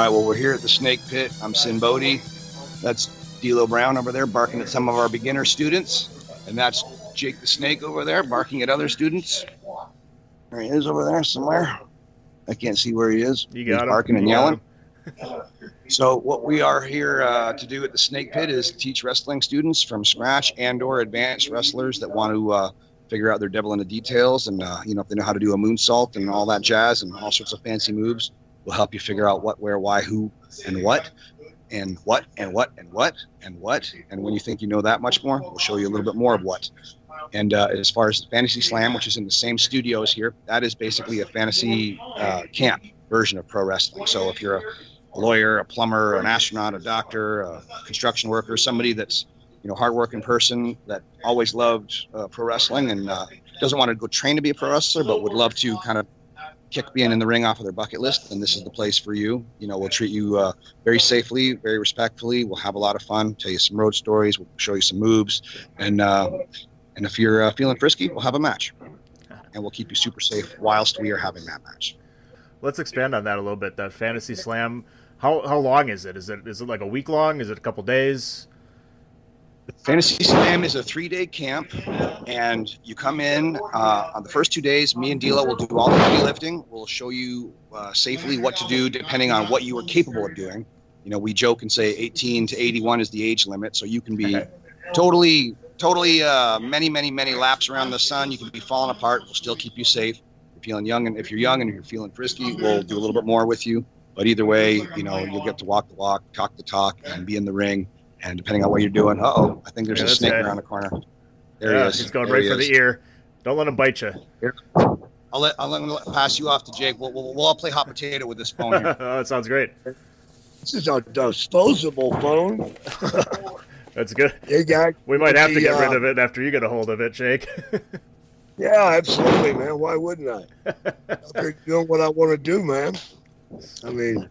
All right, well, we're here at the Snake Pit. I'm Sinn Bodhi. That's D'Lo Brown over there barking at some of our beginner students. And that's Jake the Snake over there barking at other students. There he is over there somewhere. I can't see where he is. You He's got him. barking and yelling. So what we are here uh, to do at the Snake Pit is teach wrestling students from scratch and/or advanced wrestlers that want to uh, figure out their devil in the details, and uh, you know if they know how to do a moonsault and all that jazz and all sorts of fancy moves. We'll help you figure out what, where, why, who, and what, and what, and what, and what, and what. And when you think you know that much more, we'll show you a little bit more of what. And uh, as far as Fantasy Slam, which is in the same studios here, that is basically a fantasy uh, camp version of pro wrestling. So if you're a a lawyer, a plumber, an astronaut, a doctor, a construction worker, somebody that's you know hardworking person that always loved uh, pro wrestling and uh, doesn't want to go train to be a pro wrestler, but would love to kind of kick being in the ring off of their bucket list, then this is the place for you. You know, we'll treat you uh, very safely, very respectfully. We'll have a lot of fun, tell you some road stories, we'll show you some moves, and uh, and if you're uh, feeling frisky, we'll have a match, and we'll keep you super safe whilst we are having that match. Let's expand on that a little bit. That fantasy slam. How how long is it? Is it is it like a week long? Is it a couple days? Fantasy Slam is a three-day camp, and you come in uh, on the first two days. Me and D'Lo will do all the heavy lifting. We'll show you uh, safely what to do depending on what you are capable of doing. You know, we joke and say 18 to 81 is the age limit, so you can be totally, totally uh, many, many, many laps around the sun. You can be falling apart. We'll still keep you safe. If you're feeling young, and if you're young and you're feeling frisky, we'll do a little bit more with you. But either way, you know, you'll get to walk the walk, talk the talk, and be in the ring. And depending on what you're doing, uh oh, I think there's Yeah, a snake good. around the corner. There yeah, he is. He's going There right he for is. the ear. Don't let him bite you. I'll let I'll let, let- pass you off to Jake. We'll, we'll, we'll all play hot potato with this phone here. oh, that sounds great. This is a disposable phone. That's good. Hey, guys. We might have to The, get rid uh, of it after you get a hold of it, Jake. Yeah, absolutely, man. Why wouldn't I? Up here doing what I want to do, man. I mean,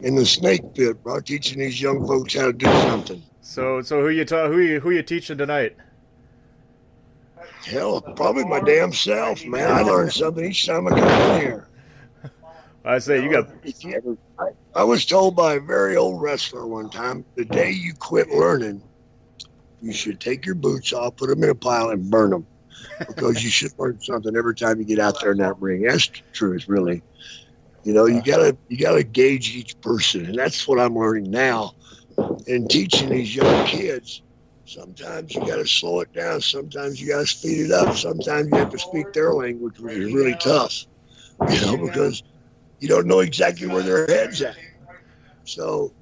in the snake pit, bro, teaching these young folks how to do something. so so who you ta- who you who you teaching tonight? Hell, probably my damn self, man. I learn something each time I come in here. I say you got If you ever, I, I was told by a very old wrestler one time, the day you quit learning, you should take your boots off, put them in a pile, and burn them, because you should learn something every time you get out there in that ring. That's the truth, really. You know, you gotta you gotta gauge each person, and that's what I'm learning now. And teaching these young kids, sometimes you gotta slow it down, sometimes you gotta speed it up, sometimes you have to speak their language, which is really tough. You know, because you don't know exactly where their head's at. So,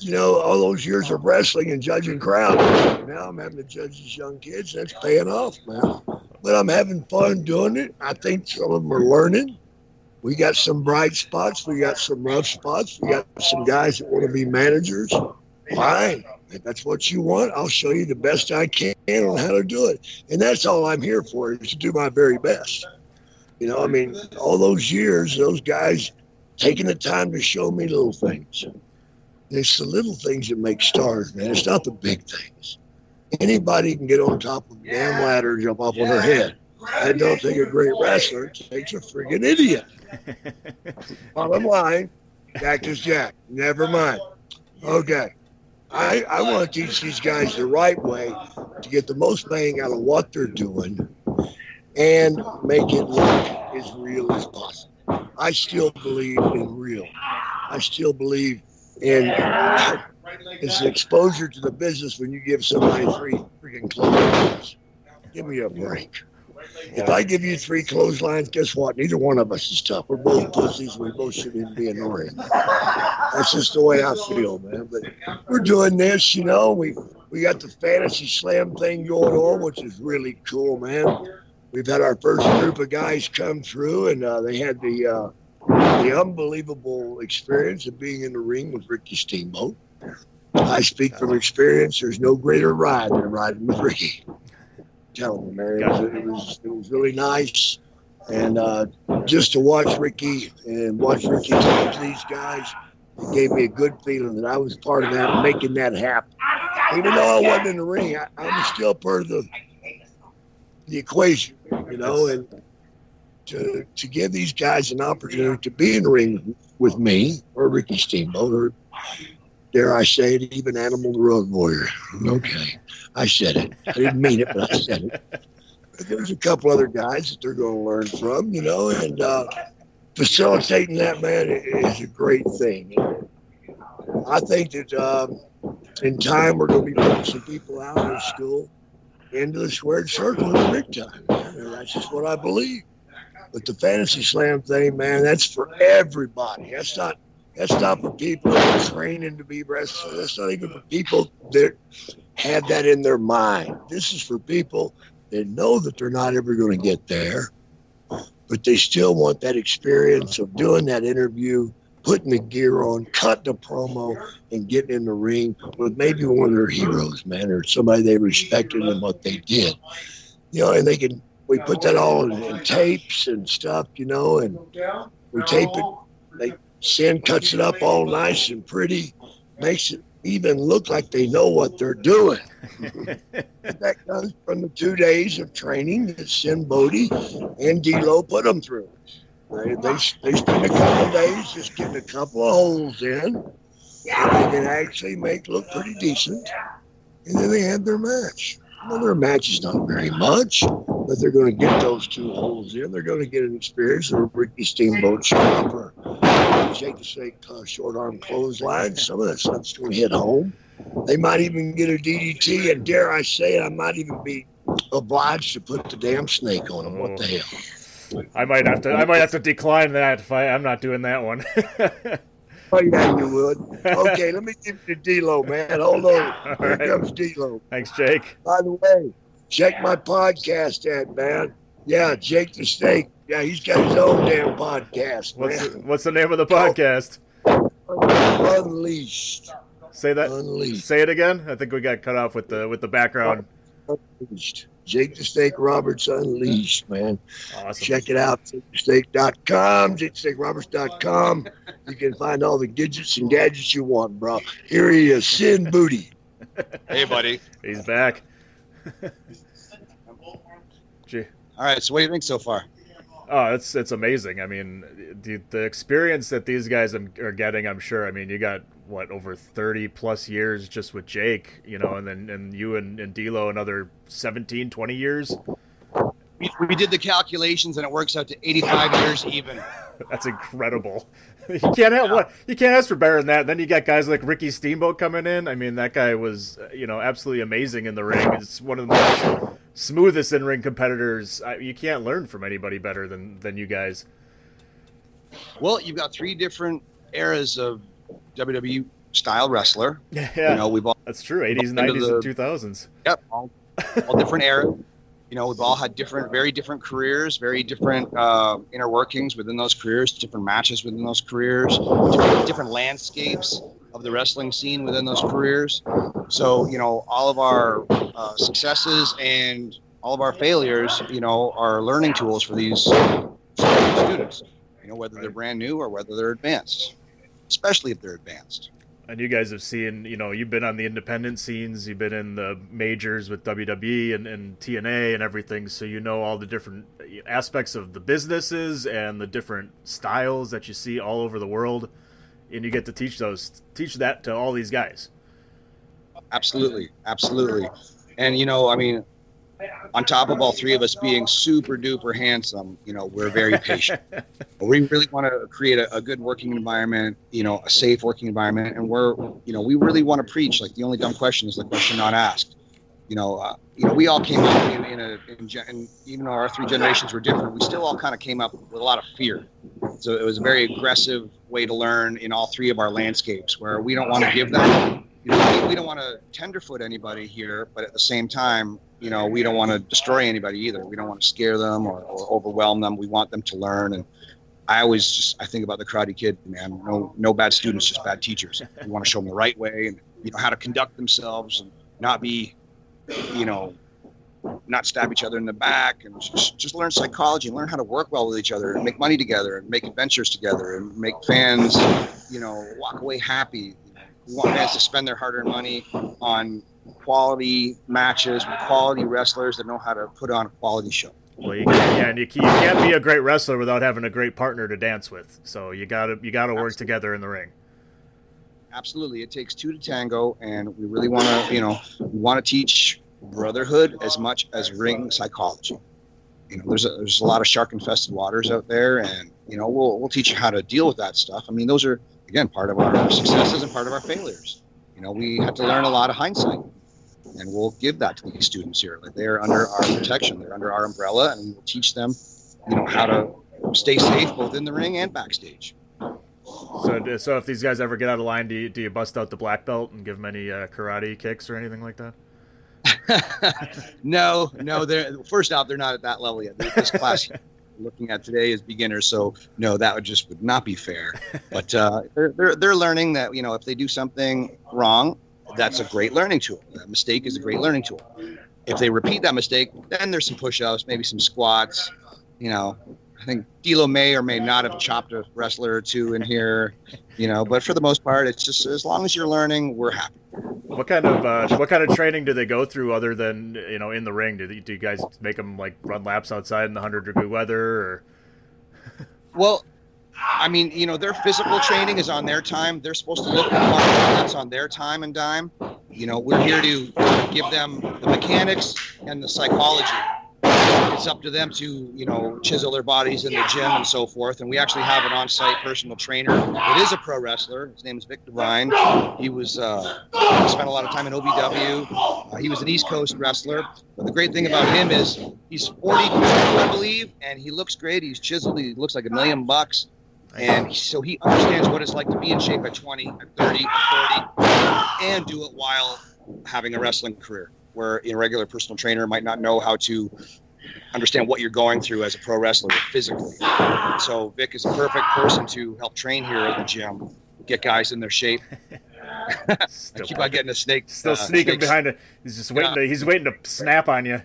you know, all those years of wrestling and judging crowds, now I'm having to judge these young kids. That's paying off, man. But I'm having fun doing it. I think some of them are learning. We got some bright spots. We got some rough spots. We got some guys that want to be managers. Fine. If that's what you want, I'll show you the best I can on how to do it. And that's all I'm here for is to do my very best. You know, I mean, all those years, those guys taking the time to show me little things. It's the little things that make stars, man. It's not the big things. Anybody can get on top of a damn ladder and jump off on their head. I don't think a great wrestler. Takes a friggin' idiot. Bottom line, Jack is Jack. Never mind. Okay. I, I want to teach these guys the right way to get the most bang out of what they're doing and make it look as real as possible. I still believe in real. I still believe in it's the exposure to the business when you give somebody three freaking clothes. Give me a break. If I give you three clotheslines, guess what? Neither one of us is tough. We're both pussies. We both shouldn't be in the. That's just the way I feel, man. But we're doing this, you know. We we got the fantasy slam thing going on, which is really cool, man. We've had our first group of guys come through, and uh, they had the uh, the unbelievable experience of being in the ring with Ricky Steamboat. I speak from experience. There's no greater ride than riding with Ricky. Me, Mary, it was, it. was it was really nice, and uh, just to watch Ricky and watch Ricky to these guys, it gave me a good feeling that I was part of that, making that happen. Even though I wasn't in the ring, I, I was still part of the the equation, you know, and to to give these guys an opportunity to be in the ring with me or Ricky Steamboat or dare I say it, even Animal the Road Warrior. Okay, I said it. I didn't mean it, but I said it. But there's a couple other guys that they're going to learn from, you know, and uh, facilitating that man is a great thing. I think that um, in time we're going to be putting some people out of school into the squared circle in the big time. And that's just what I believe. But the fantasy slam thing, man, that's for everybody. That's not that's not for people training to be wrestlers. That's not even for people that have that in their mind. This is for people that know that they're not ever going to get there, but they still want that experience of doing that interview, putting the gear on, cutting a promo, and getting in the ring with maybe one of their heroes, man, or somebody they respected and what they did. You know, and they can we put that all in, in tapes and stuff, you know, and we tape it. They Sinn cuts it up all nice and pretty, makes it even look like they know what they're doing. that comes from the two days of training that Sinn Bodhi and D'Lo put them through. They, they, they spend a couple of days just getting a couple of holes in that they can actually make look pretty decent. And then they have their match. Well, their match is not very much, but they're going to get those two holes in. They're going to get an experience of Ricky Steamboat chop or Jake the Snake uh, short arm clothesline. Some of that stuff's going to hit home. They might even get a DDT, and dare I say it, I might even be obliged to put the damn snake on them. What the hell? I might have to. I might have to decline that if I, I'm not doing that one. Oh yeah, you would. Okay, let me give you D'Lo, man. Hold on. Here right. comes D'Lo. Thanks, Jake. By the way, check my podcast ad, man. Yeah, Jake the Snake. Yeah, he's got his own damn podcast, What's the, what's the name of the podcast? Unleashed. Say that. Unleashed. Say it again. I think we got cut off with the with the background. Unleashed. Jake the Snake Roberts Unleashed, man. Awesome. Check it out. JakeTheSnake.com, JakeTheSnakeRoberts.com. You can find all the gadgets and gadgets you want, bro. Here he is, Sinn Bodhi. Hey, buddy. He's back. Gee. All right. So, what do you think so far? Oh, it's it's amazing. I mean, the the experience that these guys are getting, I'm sure. I mean, you got what over 30 plus years just with Jake, you know, and then and you and, and D'Lo another 17, 20 years. We, we did the calculations, and it works out to 85 years even. That's incredible. You can't have what you can't ask for better than that. Then you got guys like Ricky Steamboat coming in. I mean, that guy was uh, you know absolutely amazing in the ring. It's one of the most smoothest in ring competitors. I, you can't learn from anybody better than than you guys. Well, you've got three different eras of WWE style wrestler. Yeah, You know, we've all that's true. 80s, 90s, and 2000s. Yep, all, all different eras. You know, we've all had different, very different careers, very different uh, inner workings within those careers, different matches within those careers, different, different landscapes of the wrestling scene within those careers. So, you know, all of our uh, successes and all of our failures, you know, are learning tools for these students. You know, whether they're brand new or whether they're advanced, especially if they're advanced. And you guys have seen, you know, you've been on the independent scenes, you've been in the majors with WWE and, and TNA and everything, so you know all the different aspects of the businesses and the different styles that you see all over the world, and you get to teach those, teach that to all these guys. Absolutely, absolutely. And you know, I mean, on top of all three of us being super duper handsome, you know, we're very patient. we really want to create a, a good working environment, you know, a safe working environment, and we're, you know, we really want to preach. Like the only dumb question is the question not asked. you know, uh, you know, we all came up in, in a, in, gen- and even though our three generations were different, we still all kind of came up with a lot of fear. So it was a very aggressive way to learn in all three of our landscapes, where we don't want to give that. You know, we, we don't want to tenderfoot anybody here, but at the same time, you know, we don't want to destroy anybody either. We don't want to scare them or, or overwhelm them. We want them to learn. And I always just I think about the Karate Kid, man. No, no bad students, just bad teachers. We want to show them the right way and you know how to conduct themselves and not be you know, not stab each other in the back and just, just learn psychology and learn how to work well with each other and make money together and make adventures together and make fans, you know, walk away happy. We want fans to spend their hard-earned money on quality matches with quality wrestlers that know how to put on a quality show. Well, you can, yeah, and you, you can't be a great wrestler without having a great partner to dance with. So you gotta you gotta work Absolutely. together in the ring. absolutely it takes two to tango and we really want to you know we want to teach brotherhood as much as ring psychology you know there's a, there's a lot of shark infested waters out there and you know we'll, we'll teach you how to deal with that stuff i mean those are again part of our successes and part of our failures you know we had to learn a lot of hindsight and we'll give that to these students here like they're under our protection they're under our umbrella and we will teach them you know how to stay safe both in the ring and backstage So, so if these guys ever get out of line, do you, do you bust out the black belt and give them any uh, karate kicks or anything like that? no, no. They're first off, they're not at that level yet. This class looking at today is beginners, so no, that would just would not be fair. But uh, they're, they're they're learning that you know if they do something wrong, that's a great learning tool. A mistake is a great learning tool. If they repeat that mistake, then there's some push-ups, maybe some squats. You know, I think D'Lo may or may not have chopped a wrestler or two in here. You know, but for the most part, it's just as long as you're learning, we're happy. What kind of uh, what kind of training do they go through other than you know in the ring? Do, they, do you guys make them like run laps outside in the hundred degree weather? Or Well, I mean, you know, their physical training is on their time. They're supposed to look at that's on their time and dime. You know, we're here to give them the mechanics and the psychology. It's up to them to, you know, chisel their bodies in the gym and so forth. And we actually have an on-site personal trainer It is a pro wrestler. His name is Victor Ryan. He was uh, spent a lot of time in OVW. Uh, he was an East Coast wrestler. But the great thing about him is he's 42, I believe, and he looks great. He's chiseled. He looks like a million bucks. And so he understands what it's like to be in shape at 20, at 30, at 40, and do it while having a wrestling career, where a regular personal trainer might not know how to understand what you're going through as a pro wrestler physically. So Vic is a perfect person to help train here at the gym, get guys in their shape. I keep on getting a snake. still uh, sneaking snakes. behind it. He's just waiting. To, he's waiting to snap on you.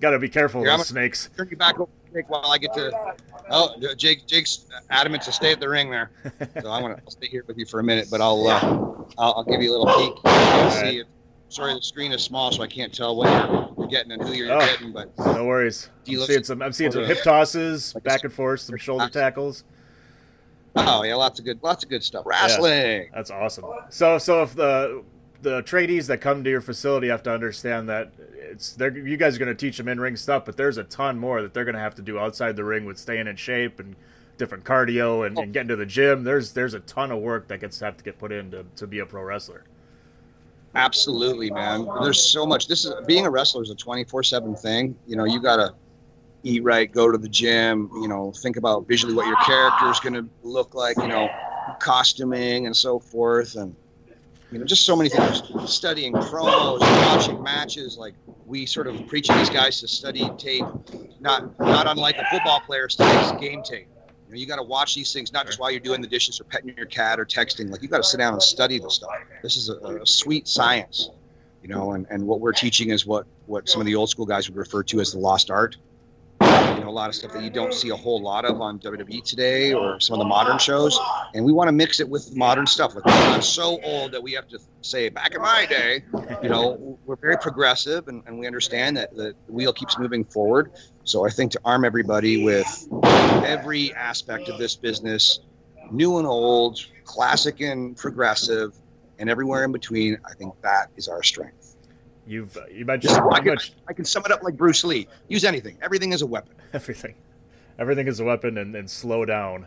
Got to be careful with Here, snakes. Turn you back over, Jake, while I get to. Oh, Jake, Jake's adamant to stay at the ring there. So I want to stay here with you for a minute, but I'll uh, I'll, I'll give you a little peek. See if, Sorry, the screen is small, so I can't tell what you're, you're getting and who you're Oh. getting. But No worries. I'm look- seeing some. I'm seeing some hip tosses, Like back and forth, some shoulder tackles. oh yeah, lots of good, lots of good stuff. Wrestling. That's awesome. So, so if the the tradies that come to your facility have to understand that it's they're you guys are going to teach them in ring stuff, but there's a ton more that they're going to have to do outside the ring with staying in shape and different cardio and, and getting to the gym. There's there's a ton of work that gets have to get put in to, to be a pro wrestler. Absolutely, man. There's so much. This is being a wrestler is a 24/7 thing. You know, you gotta eat right, go to the gym. You know, think about visually what your character is gonna look like. You know, costuming and so forth, and you know, just so many things. Studying promos, watching matches. Like we sort of preach to these guys to study tape, not not unlike a football player studies game tape. You know, you got to watch these things not just while you're doing the dishes or petting your cat or texting. Like you got to sit down and study this stuff. This is a, a sweet science, you know. And, and what we're teaching is what what some of the old school guys would refer to as the lost art. You know, a lot of stuff that you don't see a whole lot of on WWE today or some of the modern shows. And we want to mix it with modern stuff. Like we're not so old that we have to say back in my day. You know, we're very progressive and, and we understand that the wheel keeps moving forward. So I think to arm everybody with every aspect of this business, new and old, classic and progressive, and everywhere in between, I think that is our strength. You've you Just, mentioned, I, can, mentioned I can sum it up like Bruce Lee. Use anything. Everything is a weapon. everything. Everything is a weapon, and, and slow down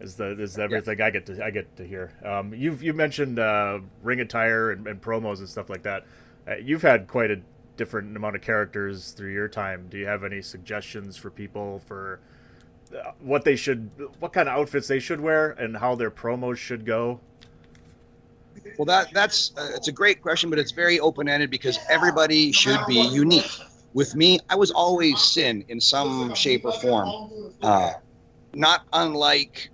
is the is everything I get to I get to hear. Um, you've you mentioned uh, ring attire and, and promos and stuff like that. Uh, you've had quite a different amount of characters through your time. Do you have any suggestions for people for uh, what they should, what kind of outfits they should wear, and how their promos should go? Well, that that's uh, it's a great question, but it's very open ended because everybody should be unique. With me, I was always sin in some shape or form. Uh, not unlike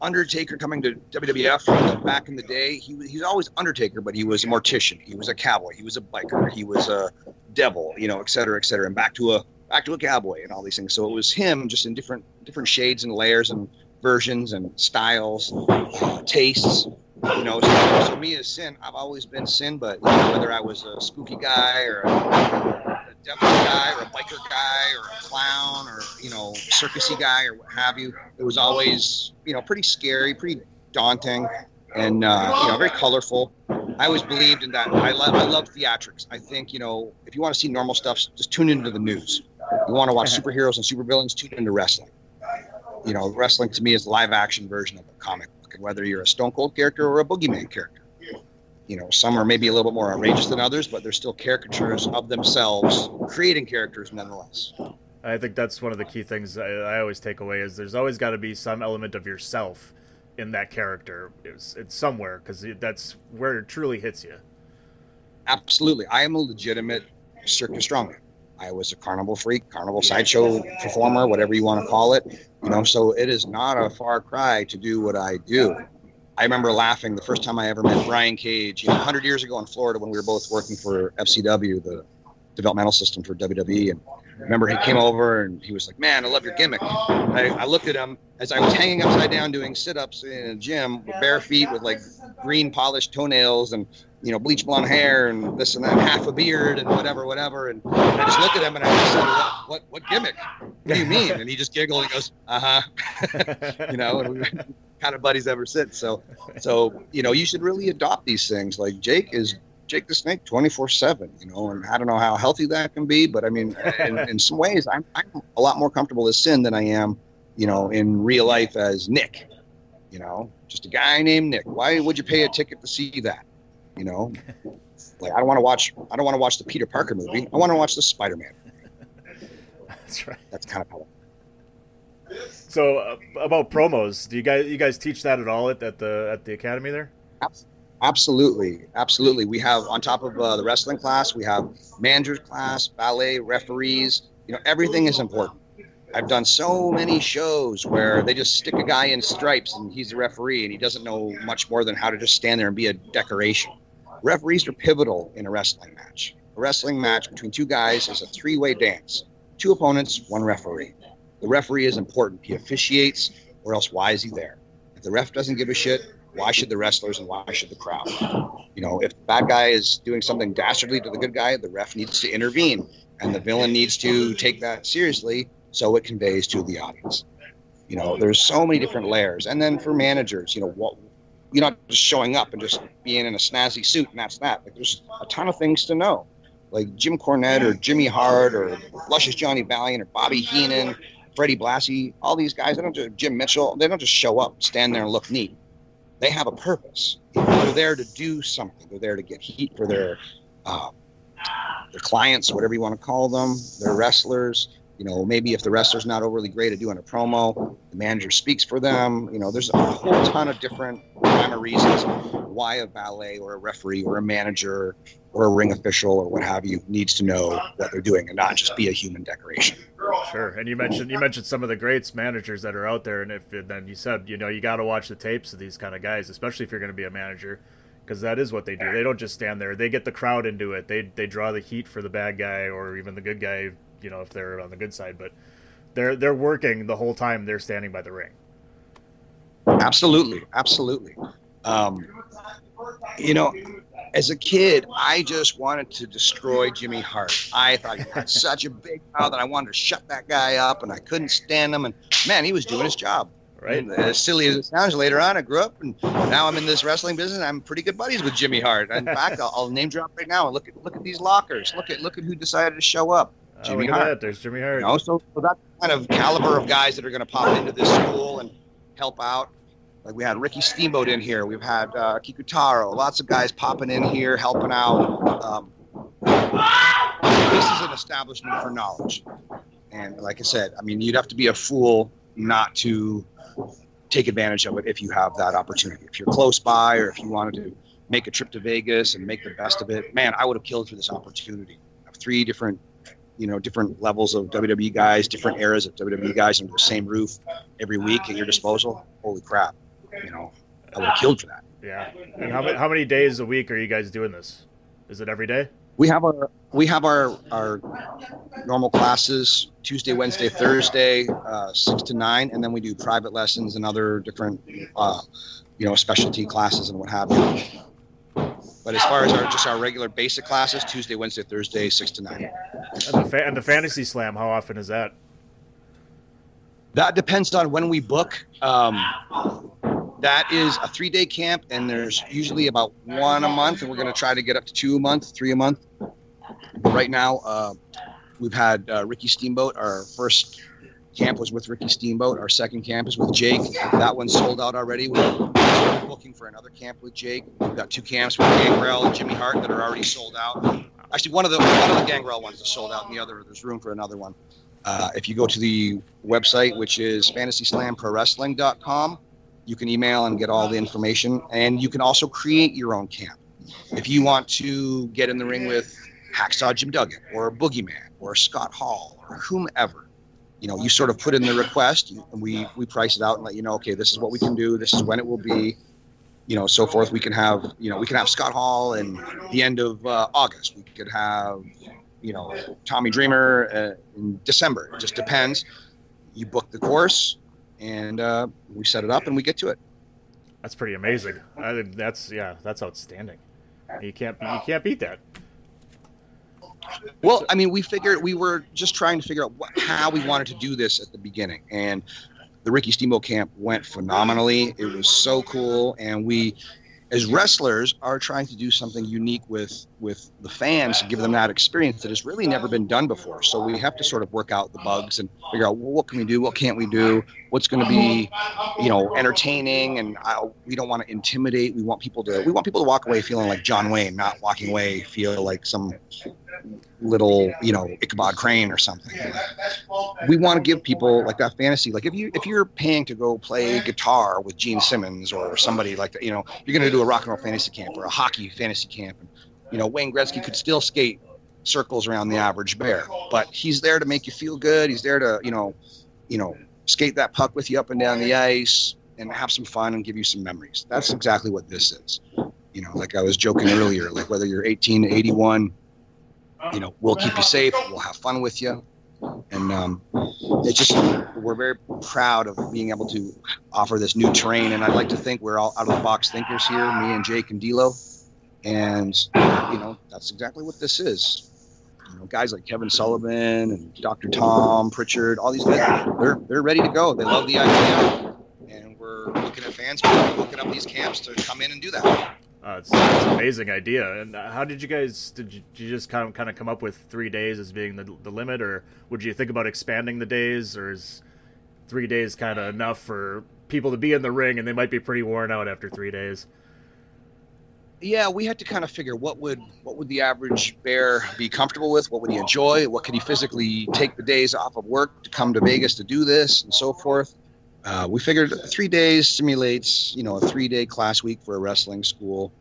Undertaker coming to WWF back in the day. He was he's always Undertaker, but he was a mortician. He was a cowboy. He was a biker. He was a devil. You know, et cetera, et cetera. And back to a back to a cowboy and all these things. So it was him, just in different different shades and layers and versions and styles, tastes. You know, so, so me as Sinn, I've always been Sinn, but you know, whether I was a spooky guy or a, a devil guy or a biker guy or a clown or you know circusy guy or what have you, it was always you know pretty scary, pretty daunting, and uh, you know very colorful. I always believed in that. I love I love theatrics. I think you know if you want to see normal stuff, just tune into the news. You want to watch superheroes and supervillains, tune into wrestling. You know, wrestling to me is the live action version of a comic book, whether you're a Stone Cold character or a Boogeyman character. You know, some are maybe a little bit more outrageous than others, but they're still caricatures of themselves, creating characters nonetheless. I think that's one of the key things I, I always take away is there's always got to be some element of yourself in that character. It's, it's somewhere because that's where it truly hits you. Absolutely, I am a legitimate circus strongman. I was a carnival freak, carnival sideshow performer, whatever you want to call it. You know, so it is not a far cry to do what I do. I remember laughing the first time I ever met Brian Cage, you know, 100 years ago in Florida when we were both working for FCW, the developmental system for WWE. And I remember he came over and he was like, "Man, I love your gimmick." I, I looked at him as I was hanging upside down doing sit-ups in a gym with bare feet with like green polished toenails and you know bleach blonde hair and this and that, half a beard and whatever, whatever. And I just looked at him and I just said, "What, what, what gimmick? What do you mean?" And he just giggled and goes, "Uh huh," you know. And we've been kind of buddies ever since. So, so you know, you should really adopt these things. Like Jake is Jake the Snake 24 7, you know, and I don't know how healthy that can be, but I mean, in, in some ways, I'm, I'm a lot more comfortable as Sinn than I am, you know, in real life as Nick, you know, just a guy named Nick. Why would you pay a ticket to see that? You know, like I don't want to watch, I don't want to watch the Peter Parker movie. I want to watch the Spider Man. That's right. That's kind of how. So uh, about promos, do you guys you guys teach that at all at, at the at the academy there? Absolutely, absolutely. We have on top of uh, the wrestling class, we have managers class, ballet, referees. You know, everything is important. I've done so many shows where they just stick a guy in stripes and he's a referee and he doesn't know much more than how to just stand there and be a decoration. Referees are pivotal in a wrestling match. A wrestling match between two guys is a three-way dance. Two opponents, one referee. The referee is important. He officiates, or else why is he there? If the ref doesn't give a shit, why should the wrestlers and why should the crowd? You know, if the bad guy is doing something dastardly to the good guy, the ref needs to intervene and the villain needs to take that seriously so it conveys to the audience. You know, there's so many different layers. And then for managers, you know, what you're not just showing up and just being in a snazzy suit and that's that. Like there's a ton of things to know. Like Jim Cornette or Jimmy Hart or Luscious Johnny Valiant or Bobby Heenan, Freddie Blassie, all these guys, they don't just Jim Mitchell, they don't just show up, stand there and look neat they have a purpose. They're there to do something. They're there to get heat for their uh, their clients, whatever you want to call them. They're wrestlers. You know, maybe if the wrestler's not overly great at doing a promo, the manager speaks for them. You know, there's a whole ton of different kind of reasons why a valet or a referee or a manager or a ring official or what have you needs to know what they're doing and not just be a human decoration. Sure. And you mentioned you mentioned some of the greats managers that are out there, and if then you said you know you got to watch the tapes of these kind of guys, especially if you're going to be a manager, because that is what they do. They don't just stand there; they get the crowd into it. They they draw the heat for the bad guy or even the good guy, you know, if they're on the good side. But they're they're working the whole time they're standing by the ring. Absolutely, absolutely. Um, you know, as a kid, I just wanted to destroy Jimmy Hart. I thought he had such a big mouth that I wanted to shut that guy up, and I couldn't stand him. And man, he was doing his job. Right. And as silly as it sounds, later on, I grew up, and now I'm in this wrestling business. I'm pretty good buddies with Jimmy Hart. In fact, I'll, I'll name drop right now. And look at look at these lockers. Look at look at who decided to show up. Jimmy oh, Hart. That. There's Jimmy Hart. You know, so, so that's kind of caliber of guys that are going to pop into this school and help out. Like we had Ricky Steamboat in here. We've had uh, Kikutaro. Lots of guys popping in here, helping out. Um, this is an establishment for knowledge. And like I said, I mean, you'd have to be a fool not to take advantage of it if you have that opportunity. If you're close by, or if you wanted to make a trip to Vegas and make the best of it, man, I would have killed for this opportunity. I have three different, you know, different levels of WWE guys, different eras of WWE guys under the same roof every week at your disposal. Holy crap, you know, I would have killed for that. Yeah. And how, how many days a week are you guys doing this? Is it every day? We have our we have our our normal classes Tuesday, Wednesday, Thursday, uh, six to nine, and then we do private lessons and other different, uh, you know, specialty classes and what have you. But as far as our just our regular basic classes, Tuesday, Wednesday, Thursday, six to nine. And the, fa- and the fantasy slam, how often is that? That depends on when we book. Um, that is a three day camp, and there's usually about one a month, and we're going to try to get up to two a month, three a month. But right now, uh, we've had uh, Ricky Steamboat. Our first camp was with Ricky Steamboat. Our second camp is with Jake. That one's sold out already. We're booking for another camp with Jake. We've got two camps with Gangrel and Jimmy Hart that are already sold out. Actually, one of the one of the Gangrel ones is sold out, and the other there's room for another one. Uh, if you go to the website, which is fantasyslamprowrestling.com, you can email and get all the information. And you can also create your own camp. If you want to get in the ring with Hacksaw Jim Duggan or Boogeyman or Scott Hall or whomever, you know, you sort of put in the request and we, we price it out and let you know, okay, this is what we can do. This is when it will be, you know, so forth. We can have, you know, we can have Scott Hall in the end of uh, August. We could have, you know, Tommy Dreamer uh, in December. It just depends. You book the course, and uh, we set it up, and we get to it. That's pretty amazing. I, that's yeah, that's outstanding. You can't you can't beat that. Well, I mean, we figured we were just trying to figure out what, how we wanted to do this at the beginning, and the Ricky Steamboat camp went phenomenally. It was so cool, and we, as wrestlers, are trying to do something unique with with the fans to give them that experience that has really never been done before. So we have to sort of work out the bugs and figure out well, what can we do, what can't we do, what's going to be, you know, entertaining, and I, we don't want to intimidate. We want people to we want people to walk away feeling like John Wayne, not walking away feel like some little you know Ichabod Crane or something. We want to give people like that fantasy. Like if you if you're paying to go play guitar with Gene Simmons or somebody like that, you know, you're going to do a rock and roll fantasy camp or a hockey fantasy camp, and you know Wayne Gretzky could still skate circles around the average bear, but he's there to make you feel good. He's there to you know, you know, skate that puck with you up and down the ice and have some fun and give you some memories. That's exactly what this is. You know, like I was joking earlier, like whether you're 18 to 81 you know, we'll keep you safe. We'll have fun with you. And um, it just, we're very proud of being able to offer this new terrain. And I'd like to think we're all out of the box thinkers here, me and Jake and D'Lo. And, you know, that's exactly what this is. You know, guys like Kevin Sullivan and Dr. Tom Pritchard, all these guys, they're, they're ready to go. They love the idea. And we're looking at fans looking up these camps to come in and do that. Uh, it's, it's an amazing idea. And uh, how did you guys? Did you, did you just kind of kind of come up with three days as being the the limit, or would you think about expanding the days, or is three days kind of enough for people to be in the ring and they might be pretty worn out after three days? Yeah, we had to kind of figure what would what would the average bear be comfortable with, what would he enjoy, what could he physically take the days off of work to come to Vegas to do this, and so forth. Uh, we figured three days simulates, you know, a three-day class week for a wrestling school.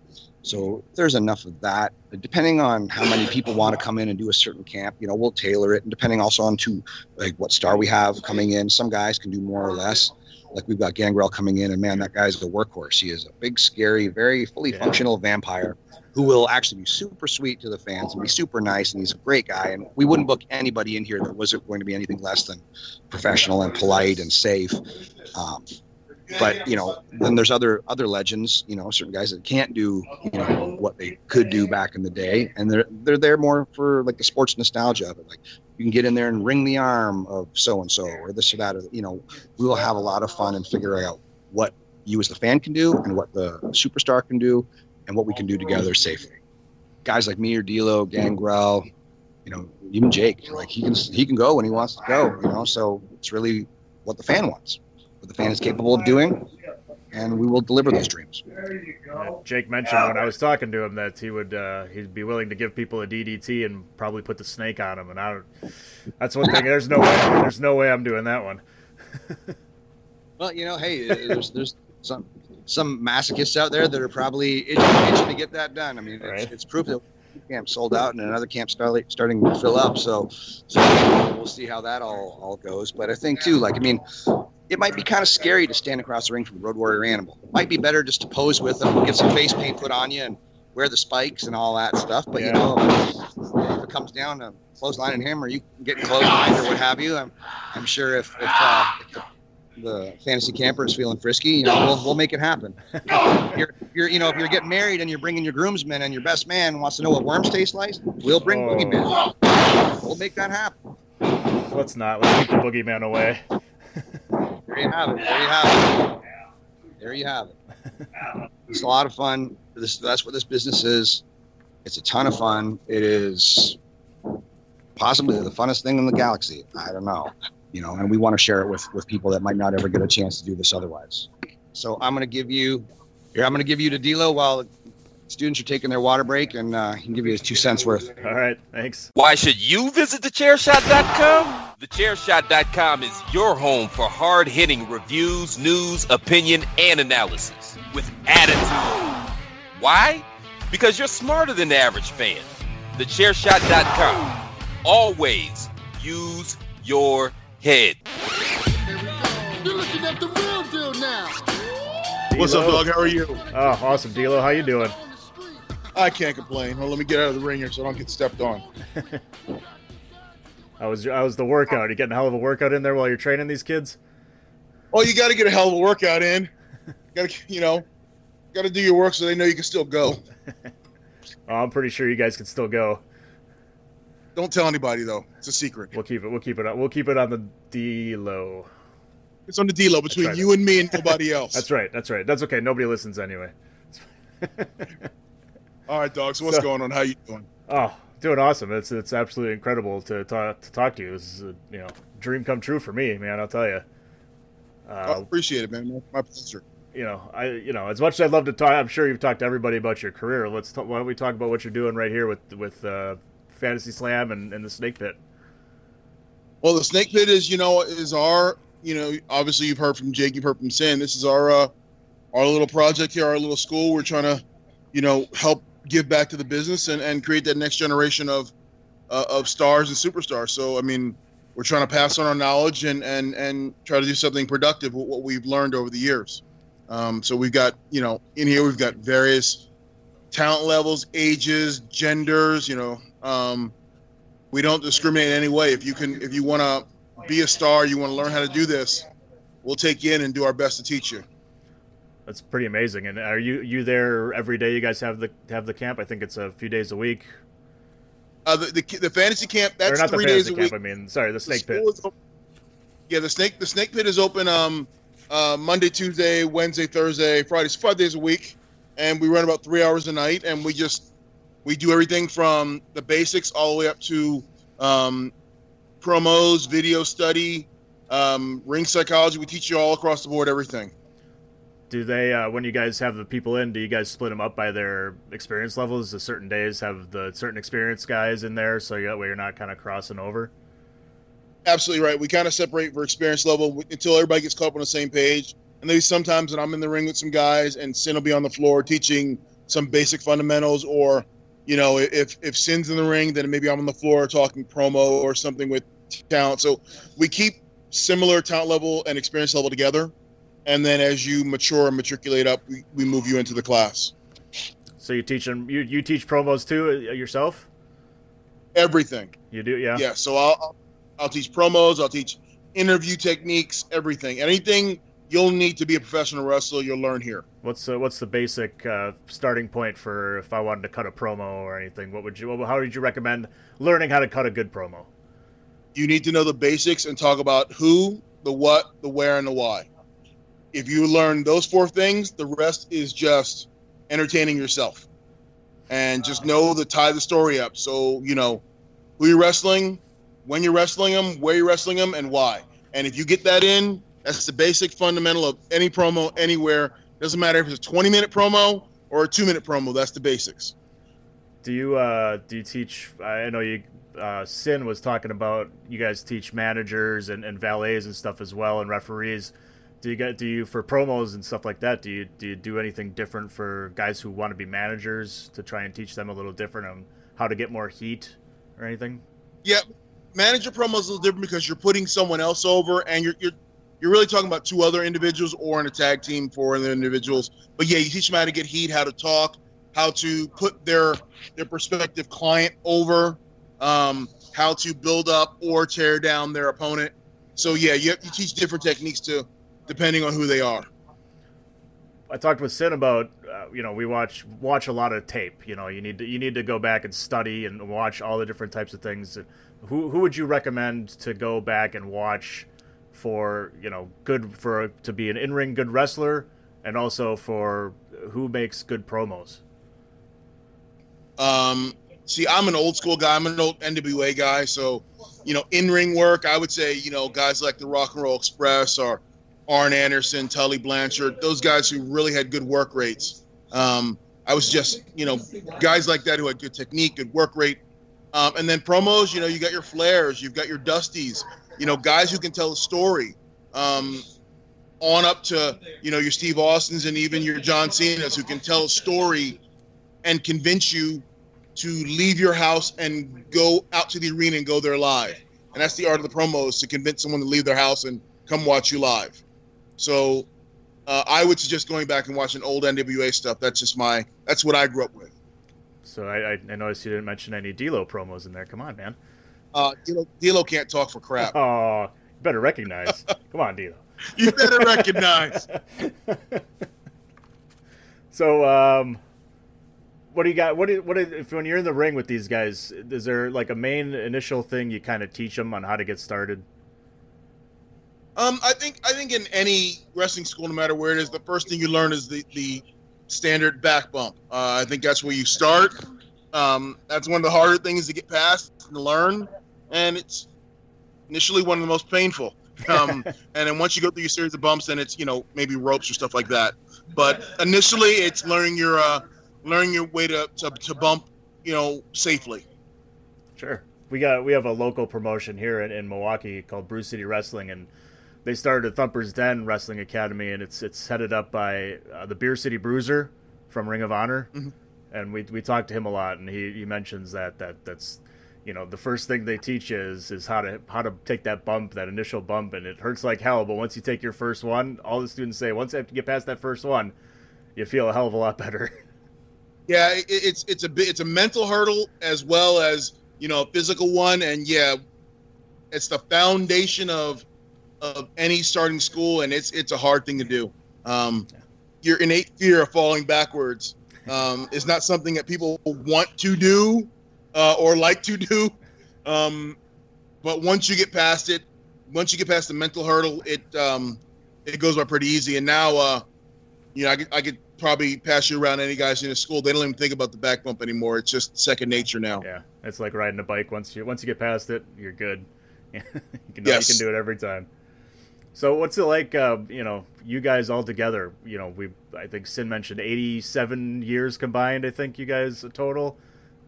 So there's enough of that. Depending on how many people want to come in and do a certain camp, you know, we'll tailor it, and depending also on to like what star we have coming in. Some guys can do more or less. Like we've got Gangrel coming in, and man, that guy's a workhorse. He is a big, scary, very fully Yeah. functional vampire who will actually be super sweet to the fans and be super nice. And he's a great guy. And we wouldn't book anybody in here that wasn't going to be anything less than professional and polite and safe. Um, but you know, then there's other other legends. You know, certain guys that can't do you know what they could do back in the day, and they're they're there more for like the sports nostalgia of it. Like you can get in there and wring the arm of so and so or this or that. Or, you know, we will have a lot of fun in figuring out what you as the fan can do and what the superstar can do and what we can do together safely. Guys like me or D'Lo, Gangrel, you know, even Jake, like he can he can go when he wants to go. You know, so it's really what the fan wants, what the fan is capable of doing, and we will deliver those dreams. Uh, Jake mentioned when I was talking to him that he would uh, he'd be willing to give people a DDT and probably put the snake on them. And I don't. That's one thing. There's no way. There's no way I'm doing that one. Well, you know, hey, there's there's some some masochists out there that are probably itching, itching to get that done. I mean, it's, Right. it's proof that camp sold out and another camp starting starting to fill up. So, so we'll see how that all all goes. But I think too, like I mean, it might be kind of scary to stand across the ring from Road Warrior Animal. Might be better just to pose with them, get some face paint put on you, and wear the spikes and all that stuff. But you know, if it comes down to clotheslining him or you getting clotheslined or what have you, I'm I'm sure if if, uh, if the the fantasy camper is feeling frisky, you know, we'll, we'll make it happen. If you're, you're, you know, if you're getting married and you're bringing your groomsmen and your best man wants to know what worms taste like, we'll bring Oh. boogeyman. We'll make that happen. Let's not. Let's keep the boogeyman away. There you have it. There you have it. There you have it. It's a lot of fun. This that's what this business is. It's a ton of fun. It is possibly the funnest thing in the galaxy. I don't know, you know, and we want to share it with with people that might not ever get a chance to do this otherwise. So I'm going to give you here. I'm going to give you to D'Lo while students are taking their water break, and uh, he can give you his two cents worth. All right. Thanks. Why should you visit thechairshot.com? Thechairshot.com is your home for hard hitting reviews, news, opinion, and analysis with attitude. Why? Because you're smarter than the average fan. Thechairshot.com. Always use your head. You're looking at the real deal now. What's up, D'Lo. dog? How are you? Oh, awesome, D'Lo. How you doing? I can't complain. Well, let me get out of the ring here so I don't get stepped on. I was I was the workout. You getting a hell of a workout in there while you're training these kids? Oh, you got to get a hell of a workout in. Got to, you know, got to do your work so they know you can still go. Oh, I'm pretty sure you guys can still go. Don't tell anybody though. It's a secret. We'll keep it. We'll keep it. on We'll keep it on the D low. It's on the D low between you and me and nobody else. That's right. That's right. That's okay. Nobody listens anyway. All right, dogs. So what's So- going on? How you doing? Oh, doing awesome. It's it's absolutely incredible to talk to talk to you. This is a you know dream come true for me, man. I'll tell you. I Uh, appreciate it, man. My- pleasure. you know, I you know as much as I'd love to talk, I'm sure you've talked to everybody about your career. Let's talk, why don't we talk about what you're doing right here with with uh, Fantasy Slam and, and the Snake Pit. Well, the Snake Pit is, you know, is our, you know, obviously you've heard from Jake, you've heard from Sinn. This is our, uh, our little project here, our little school. We're trying to, you know, help give back to the business and, and create that next generation of, uh, of stars and superstars. So, I mean, we're trying to pass on our knowledge and, and, and try to do something productive with what we've learned over the years. Um, so we've got, you know, in here we've got various talent levels, ages, genders, you know, um, we don't discriminate in any way. If you can, if you want to be a star, you want to learn how to do this, we'll take you in and do our best to teach you. That's pretty amazing. And are you you there every day? You guys have the have the camp. I think it's a few days a week. Uh, the, the the fantasy camp or that's not the three days fantasy a week. I mean, sorry, the The Snake Pit. is op- yeah, the snake the snake pit is open um uh, Monday, Tuesday, Wednesday, Thursday, Friday, five days a week, and we run about three hours a night, and we just we do everything from the basics all the way up to um, promos, video study, um, ring psychology. We teach you all across the board everything. Do they uh, when you guys have the people in? Do you guys split them up by their experience levels? The certain days have the certain experience guys in there, so that way you're not kind of crossing over. Absolutely right. We kind of separate for experience level until everybody gets caught up on the same page. And maybe sometimes when I'm in the ring with some guys and Sinn will be on the floor teaching some basic fundamentals, or you know, if if Sinn's in the ring, then maybe I'm on the floor talking promo or something with talent. So we keep similar talent level and experience level together, and then as you mature and matriculate up, we, we move you into the class. So you teach them. You you teach promos too uh, yourself. Everything. You do, yeah. Yeah. So I'll I'll teach promos. I'll teach interview techniques. Everything. Anything you'll need to be a professional wrestler, you'll learn here. What's uh, what's the basic uh, starting point for if I wanted to cut a promo or anything? What would you? How would you recommend learning how to cut a good promo? You need to know the basics and talk about who, the what, the where, and the why. If you learn those four things, the rest is just entertaining yourself. And just know to tie the story up. So, you know, who you're wrestling, when you're wrestling them, where you're wrestling them, and why. And if you get that in, that's the basic fundamental of any promo anywhere. Doesn't matter if it's a 20 minute promo or a two minute promo. That's the basics. Do you uh do you teach? I know you. Uh, Sinn was talking about you guys teach managers and, and valets and stuff as well and referees. Do you get do you for promos and stuff like that? Do you do you do anything different for guys who want to be managers to try and teach them a little different on how to get more heat or anything? Yeah, manager promo is a little different because you're putting someone else over, and you're you're you're really talking about two other individuals or in a tag team for other individuals. But yeah, you teach them how to get heat, how to talk, how to put their their prospective client over, um, how to build up or tear down their opponent. So yeah, you, you teach different techniques to depending on who they are. I talked with Sinn about uh, you know we watch watch a lot of tape. You know you need to you need to go back and study and watch all the different types of things. Who who would you recommend to go back and watch for you know good for to be an in ring good wrestler and also for who makes good promos? Um, see, I'm an old school guy. I'm an old NWA guy, so you know in ring work, I would say you know guys like the Rock and Roll Express or Arn Anderson, Tully Blanchard, those guys who really had good work rates. Um, I was just, you know, guys like that who had good technique, good work rate. Um, and then promos, you know, you got your Flairs, you've got your Dusties, you know, guys who can tell a story. Um, on up to, you know, your Steve Austins and even your John Cena's who can tell a story and convince you to leave your house and go out to the arena and go there live. And that's the art of the promos to convince someone to leave their house and come watch you live. So uh, I would suggest going back and watching old NWA stuff. That's just my that's what I grew up with. So I, I noticed you didn't mention any D'Lo promos in there. Come on, man. Uh, D'Lo, D'Lo can't talk for crap. Oh, you better recognize. Come on, D'Lo. You better recognize. so, um, what do you got? What do, what do, if when you're in the ring with these guys? Is there like a main initial thing you kind of teach them on how to get started? Um, I think I think in any wrestling school, no matter where it is, the first thing you learn is the the standard back bump. Uh, I think that's where you start. Um, that's one of the harder things to get past and learn, and it's initially one of the most painful. Um, and then once you go through your series of bumps, then it's you know maybe ropes or stuff like that. But initially, it's learning your uh, learning your way to, to to bump, you know, safely. Sure. We got we have a local promotion here in, in Milwaukee called Brew City Wrestling, and they started a Thumper's Den Wrestling Academy, and it's it's headed up by uh, the Beer City Bruiser from Ring of Honor, mm-hmm. and we we talked to him a lot, and he, he mentions that that that's you know the first thing they teach is is how to how to take that bump that initial bump and it hurts like hell but once you take your first one all the students say once you have to get past that first one you feel a hell of a lot better yeah it, it's it's a bit it's a mental hurdle as well as you know a physical one and yeah it's the foundation of of any starting school, and it's it's a hard thing to do. Um, your innate fear of falling backwards um, is not something that people want to do uh, or like to do. Um, but once you get past it, once you get past the mental hurdle, it um, it goes by pretty easy. And now, uh, you know, I could, I could probably pass you around any guys in the school. They don't even think about the back bump anymore. It's just second nature now. Yeah, it's like riding a bike. Once you once you get past it, you're good. you can yes. you can do it every time. So what's it like? Uh, you know, you guys all together. You know, we I think Sinn mentioned eighty-seven years combined. I think you guys total.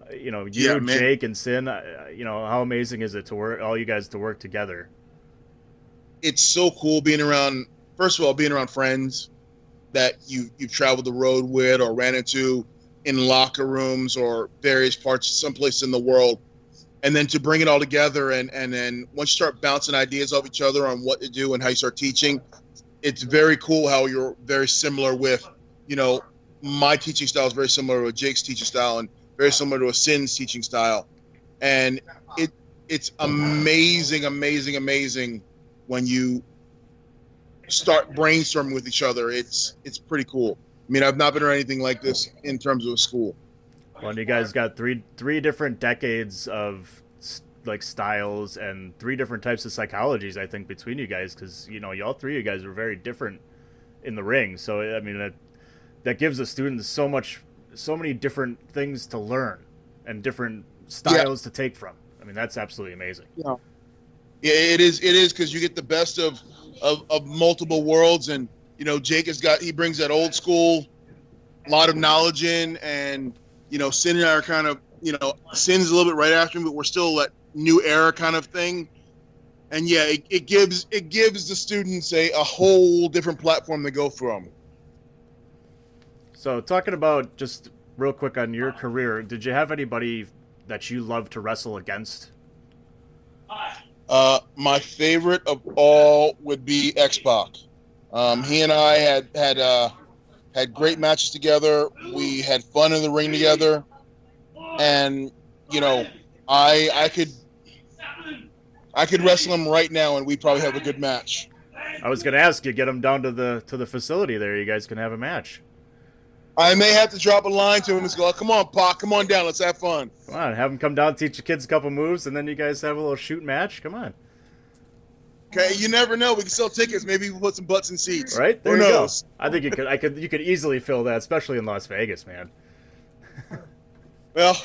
Uh, you know, you, yeah, Jake, and Sinn. Uh, you know, how amazing is it to work all you guys to work together? It's so cool being around. First of all, being around friends that you you've traveled the road with or ran into in locker rooms or various parts, someplace in the world and then to bring it all together and and then once you start bouncing ideas off each other on what to do and how you start teaching it's very cool how you're very similar with you know my teaching style is very similar to jake's teaching style and very similar to a Sinn's teaching style. And it it's amazing amazing amazing when you start brainstorming with each other. It's it's pretty cool. I mean i've not been around anything like this in terms of a school well, you guys got three three different decades of like styles and three different types of psychologies. I think between you guys, because you know, you all three of you guys are very different in the ring. So I mean, that that gives the students so much, so many different things to learn and different styles yeah. to take from. I mean, that's absolutely amazing. Yeah, yeah it is. It is because you get the best of, of of multiple worlds, and you know, Jake has got he brings that old school, a lot of knowledge in, and you know, Sinn and I are kind of you know, Sinn's a little bit right after him, but we're still that new era kind of thing. And yeah, it, it gives it gives the students a, a whole different platform to go from. So, talking about just real quick on your career, did you have anybody that you loved to wrestle against? Uh, my favorite of all would be X Pac. Um, he and I had had uh, had great matches together. We had fun in the ring together, and you know, I I could I could wrestle him right now, and we'd probably have a good match. I was going to ask you, get him down to the to the facility there. You guys can have a match. I may have to drop a line to him and go, "Come on, Pac, come on down, let's have fun." Come on, have him come down, teach the kids a couple moves, and then you guys have a little shoot match. Come on. Okay, you never know. We can sell tickets. Maybe we'll put some butts in seats. Right there, Who knows? go. I think you could. I could. You could easily fill that, especially in Las Vegas, man. Well,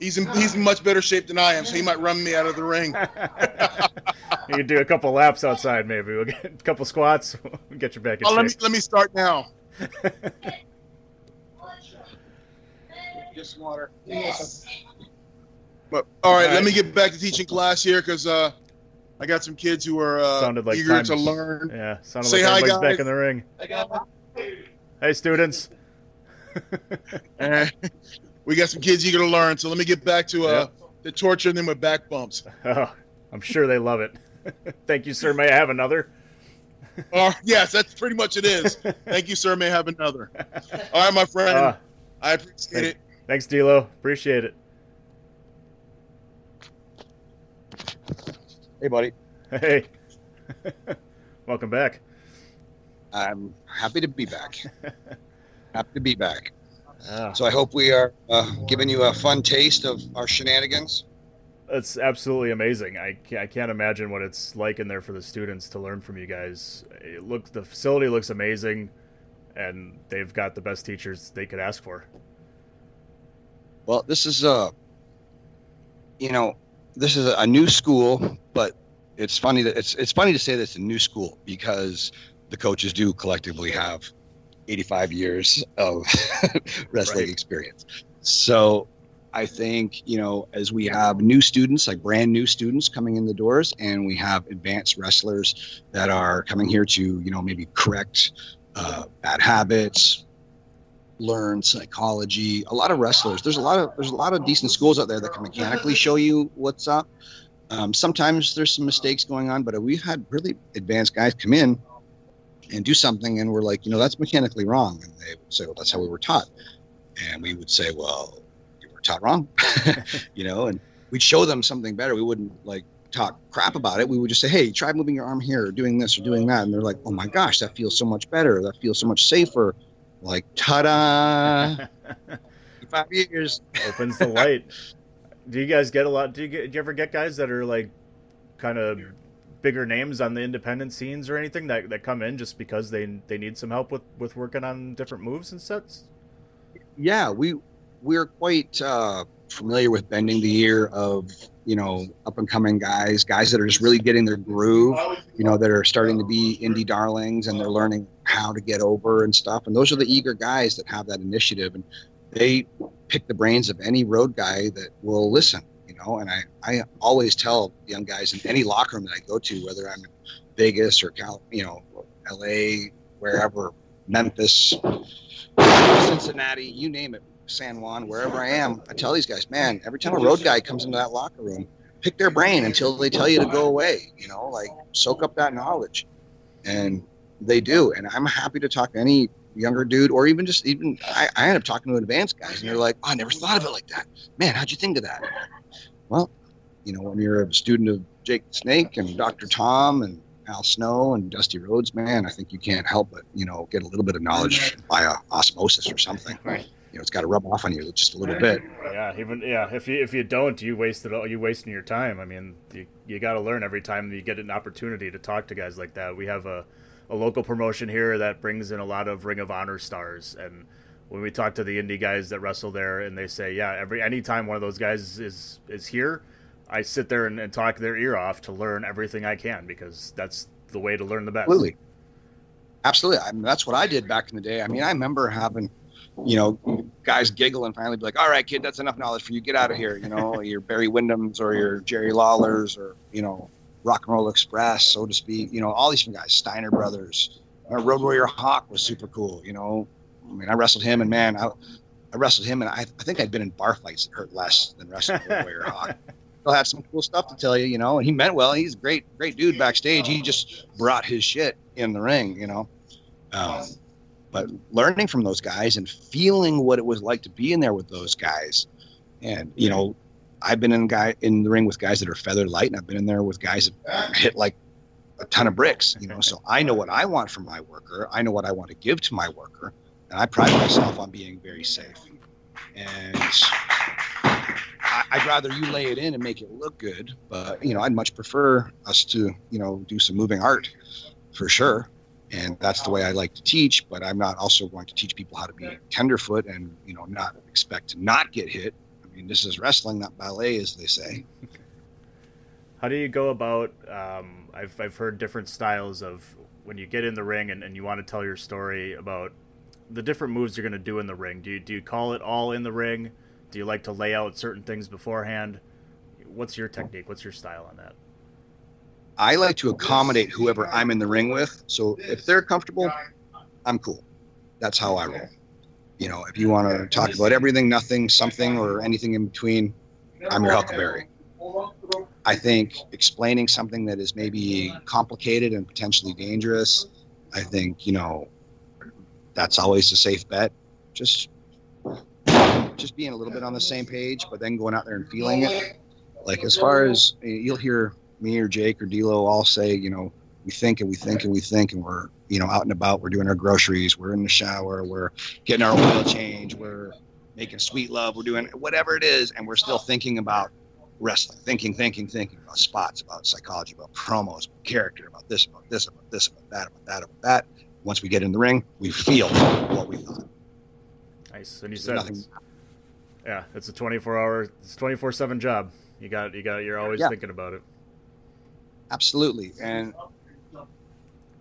he's in he's in much better shape than I am, so he might run me out of the ring. you could do a couple laps outside, maybe. We'll get a couple squats. We'll get you back in Oh, let me let me start now. Just water. But all right, All let me get back to teaching class here because uh, I got some kids who are uh, Sounded like eager times- to learn. Yeah, sounded Say like hi, everybody's guys. back in the ring. Hey, students. We got some kids eager to learn. So let me get back to uh, the torturing them with back bumps. Oh, I'm sure they love it. Thank you, sir. May I have another? Uh, yes, that's pretty much it is. Thank you, sir. May I have another. All right, my friend. Ah, I appreciate thank- it. thanks, D'Lo. Appreciate it. Hey, buddy. Hey, welcome back. I'm happy to be back. happy to be back. Ah, So I hope we are uh, giving you a fun taste of our shenanigans. it's absolutely amazing. I can't, I can't imagine what it's like in there for the students to learn from you guys. It look the facility looks amazing, and they've got the best teachers they could ask for. Well, this is uh you know, this is a new school, but it's funny that it's it's funny to say that it's a new school because the coaches do collectively have 85 years of wrestling Right. experience. So I think, you know, as we have new students, like brand new students coming in the doors, and we have advanced wrestlers that are coming here to, you know, maybe correct uh, bad habits, learn psychology. A lot of wrestlers. There's a lot of there's a lot of decent schools out there that can mechanically show you what's up. Um, sometimes there's some mistakes going on, but we've had really advanced guys come in and do something, and we're like, you know, that's mechanically wrong, and they would say, well, that's how we were taught, and we would say, well, you were taught wrong, you know, and we'd show them something better. We wouldn't like talk crap about it. We would just say, hey, try moving your arm here, or doing this, or doing that, and they're like, oh my gosh, that feels so much better. That feels so much safer. Like, ta-da! Five years. Opens the light. Do you guys get a lot? Do you get? Do you ever get guys that are like, kind of bigger names on the independent scenes or anything that, that come in just because they they need some help with with working on different moves and sets? yeah we we're quite uh, familiar with bending the ear of you know up and coming guys guys that are just really getting their groove you know that are starting to be indie darlings and they're learning how to get over and stuff. And those are the eager guys that have that initiative and they pick the brains of any road guy that will listen you know? And i i always tell young guys in any locker room that i go to whether i'm in vegas or cal you know la wherever memphis Cincinnati, you name it, San Juan, wherever I am, I tell these guys, man, every time a road guy comes into that locker room, pick their brain until they tell you to go away. You know, like soak up that knowledge, and they do. And I'm happy to talk to any younger dude, or even just even I, I end up talking to advanced guys, and they're like, oh, I never thought of it like that. Man, how'd you think of that? Well, you know, when you're a student of Jake Snake and Dr. Tom and Al Snow and Dusty Rhodes, man, I think you can't help but you know get a little bit of knowledge via osmosis or something. Right. You know, it's got to rub off on you just a little bit. Yeah, even yeah. If you if you don't, you waste it all. You wasting your time. I mean, you you got to learn every time you get an opportunity to talk to guys like that. We have a a local promotion here that brings in a lot of Ring of Honor stars, and when we talk to the indie guys that wrestle there, and they say, yeah, every anytime one of those guys is is here, I sit there and, and talk their ear off to learn everything I can because that's the way to learn the best. Absolutely. Absolutely. I mean, that's what I did back in the day. I mean, I remember having, you know, guys giggle and finally be like, all right, kid, that's enough knowledge for you. Get out of here. You know, your Barry Windhams or your Jerry Lawlers or, you know, Rock and Roll Express, so to speak. You know, all these guys, Steiner Brothers. Uh, Road Warrior Hawk was super cool. You know, I mean, I wrestled him and man, I, I wrestled him and I, I think I'd been in bar fights that hurt less than wrestling Road Warrior Hawk. He'll have some cool stuff to tell you, you know, and he meant well. He's a great, great dude backstage. He just brought his shit in the ring, you know. Um, but learning from those guys and feeling what it was like to be in there with those guys, and you know, I've been in guy in the ring with guys that are feather light, and I've been in there with guys that hit like a ton of bricks. You know, so I know what I want from my worker. I know what I want to give to my worker, and I pride myself on being very safe. And I'd rather you lay it in and make it look good, but you know, I'd much prefer us to you know do some moving art for sure and that's the way I like to teach. But I'm not also going to teach people how to be tenderfoot and you know not expect to not get hit. I mean, this is wrestling, not ballet, as they say. How do you go about? Um, I've I've heard different styles of when you get in the ring and, and you want to tell your story about the different moves you're going to do in the ring. Do you do you call it all in the ring? Do you like to lay out certain things beforehand? What's your technique? What's your style on that? I like to accommodate whoever I'm in the ring with. So if they're comfortable, I'm cool. That's how I roll. You know, if you want to talk about everything, nothing, something, or anything in between, I'm your Huckleberry. I think explaining something that is maybe complicated and potentially dangerous, I think, you know, that's always a safe bet. Just just being a little bit on the same page, but then going out there and feeling it. Like as far as you'll hear me or Jake or D'Lo all say, you know, we think and we think and we think and we're, you know, out and about. We're doing our groceries. We're in the shower. We're getting our oil change. We're making sweet love. We're doing whatever it is, and we're still thinking about wrestling, thinking, thinking, thinking about spots, about psychology, about promos, about character, about this, about this, about this, about that, about that, about that. Once we get in the ring, we feel what we thought. Nice. And you There's said, nothing- it's, yeah, it's a 24 hour, it's 24 seven job. You got, you got, you're always Yeah. thinking about it. Absolutely. And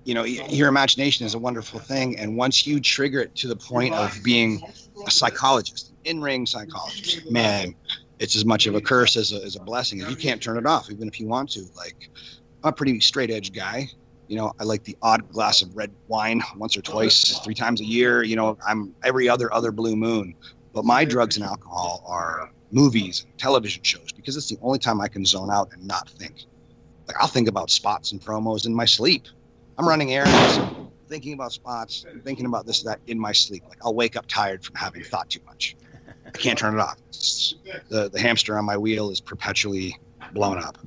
you know your imagination is a wonderful thing. And once you trigger it to the point of being a psychologist in-ring psychologist man it's as much of a curse as a, as a blessing. If you can't turn it off even if you want to like i'm a pretty straight edge guy. You know i like the odd glass of red wine once or twice three times a year. You know i'm every other other blue moon. But my drugs and alcohol are movies and television shows because it's the only time i can zone out and not think like I'll think about spots and promos in my sleep. I'm running errands, thinking about spots, thinking about this that in my sleep. Like I'll wake up tired from having thought too much. I can't turn it off. The the hamster on my wheel is perpetually blown up.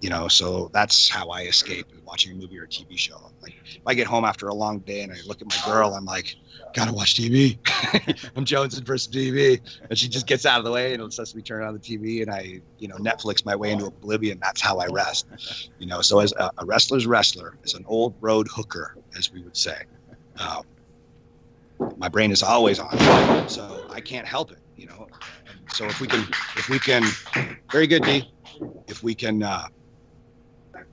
You know, so that's how I escape watching a movie or a TV show. Like if I get home after a long day and I look at my girl, I'm like, gotta watch TV. I'm jonesing for some TV, and she just gets out of the way and lets me turn on the TV, and I, you know, Netflix my way into oblivion. That's how I rest. You know, so as a, a wrestler's wrestler, as an old road hooker, as we would say, um, my brain is always on, so I can't help it. You know, so if we can, if we can, very good, D. If we can, uh,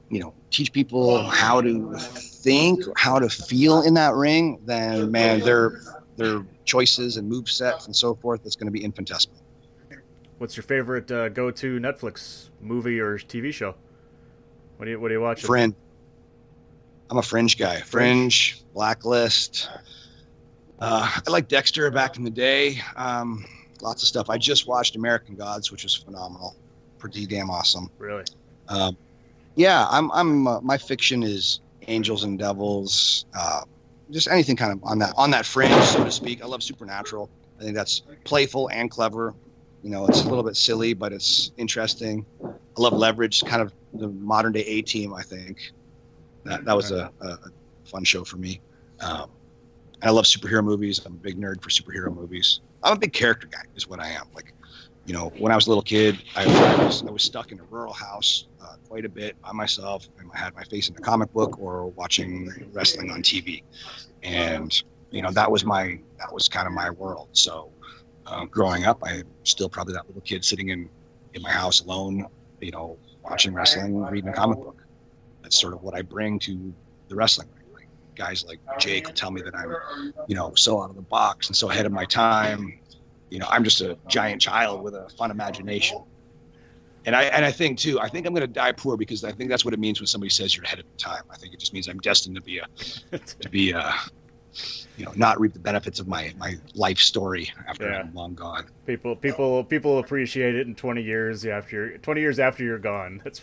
you know, teach people how to think, how to feel in that ring, then man, their their choices and move sets and so forth, it's going to be infinitesimal. What's your favorite uh, go to Netflix movie or TV show? What do you, what do you watch? Fringe. I'm a fringe guy. Fringe, Blacklist. Uh, I like Dexter back in the day. Um, lots of stuff. I just watched American Gods, which was phenomenal. Pretty damn awesome. Really? Um, yeah, I'm. I'm. Uh, my fiction is angels and devils. Uh, just anything kind of on that on that fringe, so to speak. I love Supernatural. I think that's playful and clever. You know, it's a little bit silly, but it's interesting. I love Leverage, kind of the modern day A Team. I think that that was a, a, fun show for me. Um, I love superhero movies. I'm a big nerd for superhero movies. I'm a big character guy, is what I am. Like, you know, when I was a little kid, I was, I was stuck in a rural house uh, quite a bit by myself, and I had my face in a comic book or watching wrestling on TV, and you know that was my that was kind of my world. So, uh, growing up, I'm still probably that little kid sitting in in my house alone, you know, watching wrestling, reading a comic book. That's sort of what I bring to the wrestling. Guys like Jake will tell me that I'm, you know, so out of the box and so ahead of my time. You know, I'm just a giant child with a fun imagination. And I and I think too, I think I'm going to die poor because I think that's what it means when somebody says you're ahead of time. I think it just means I'm destined to be a to be a, you know, not reap the benefits of my my life story after Yeah. I'm long gone. People, people, people appreciate it in 20 years after 20 years after you're gone. That's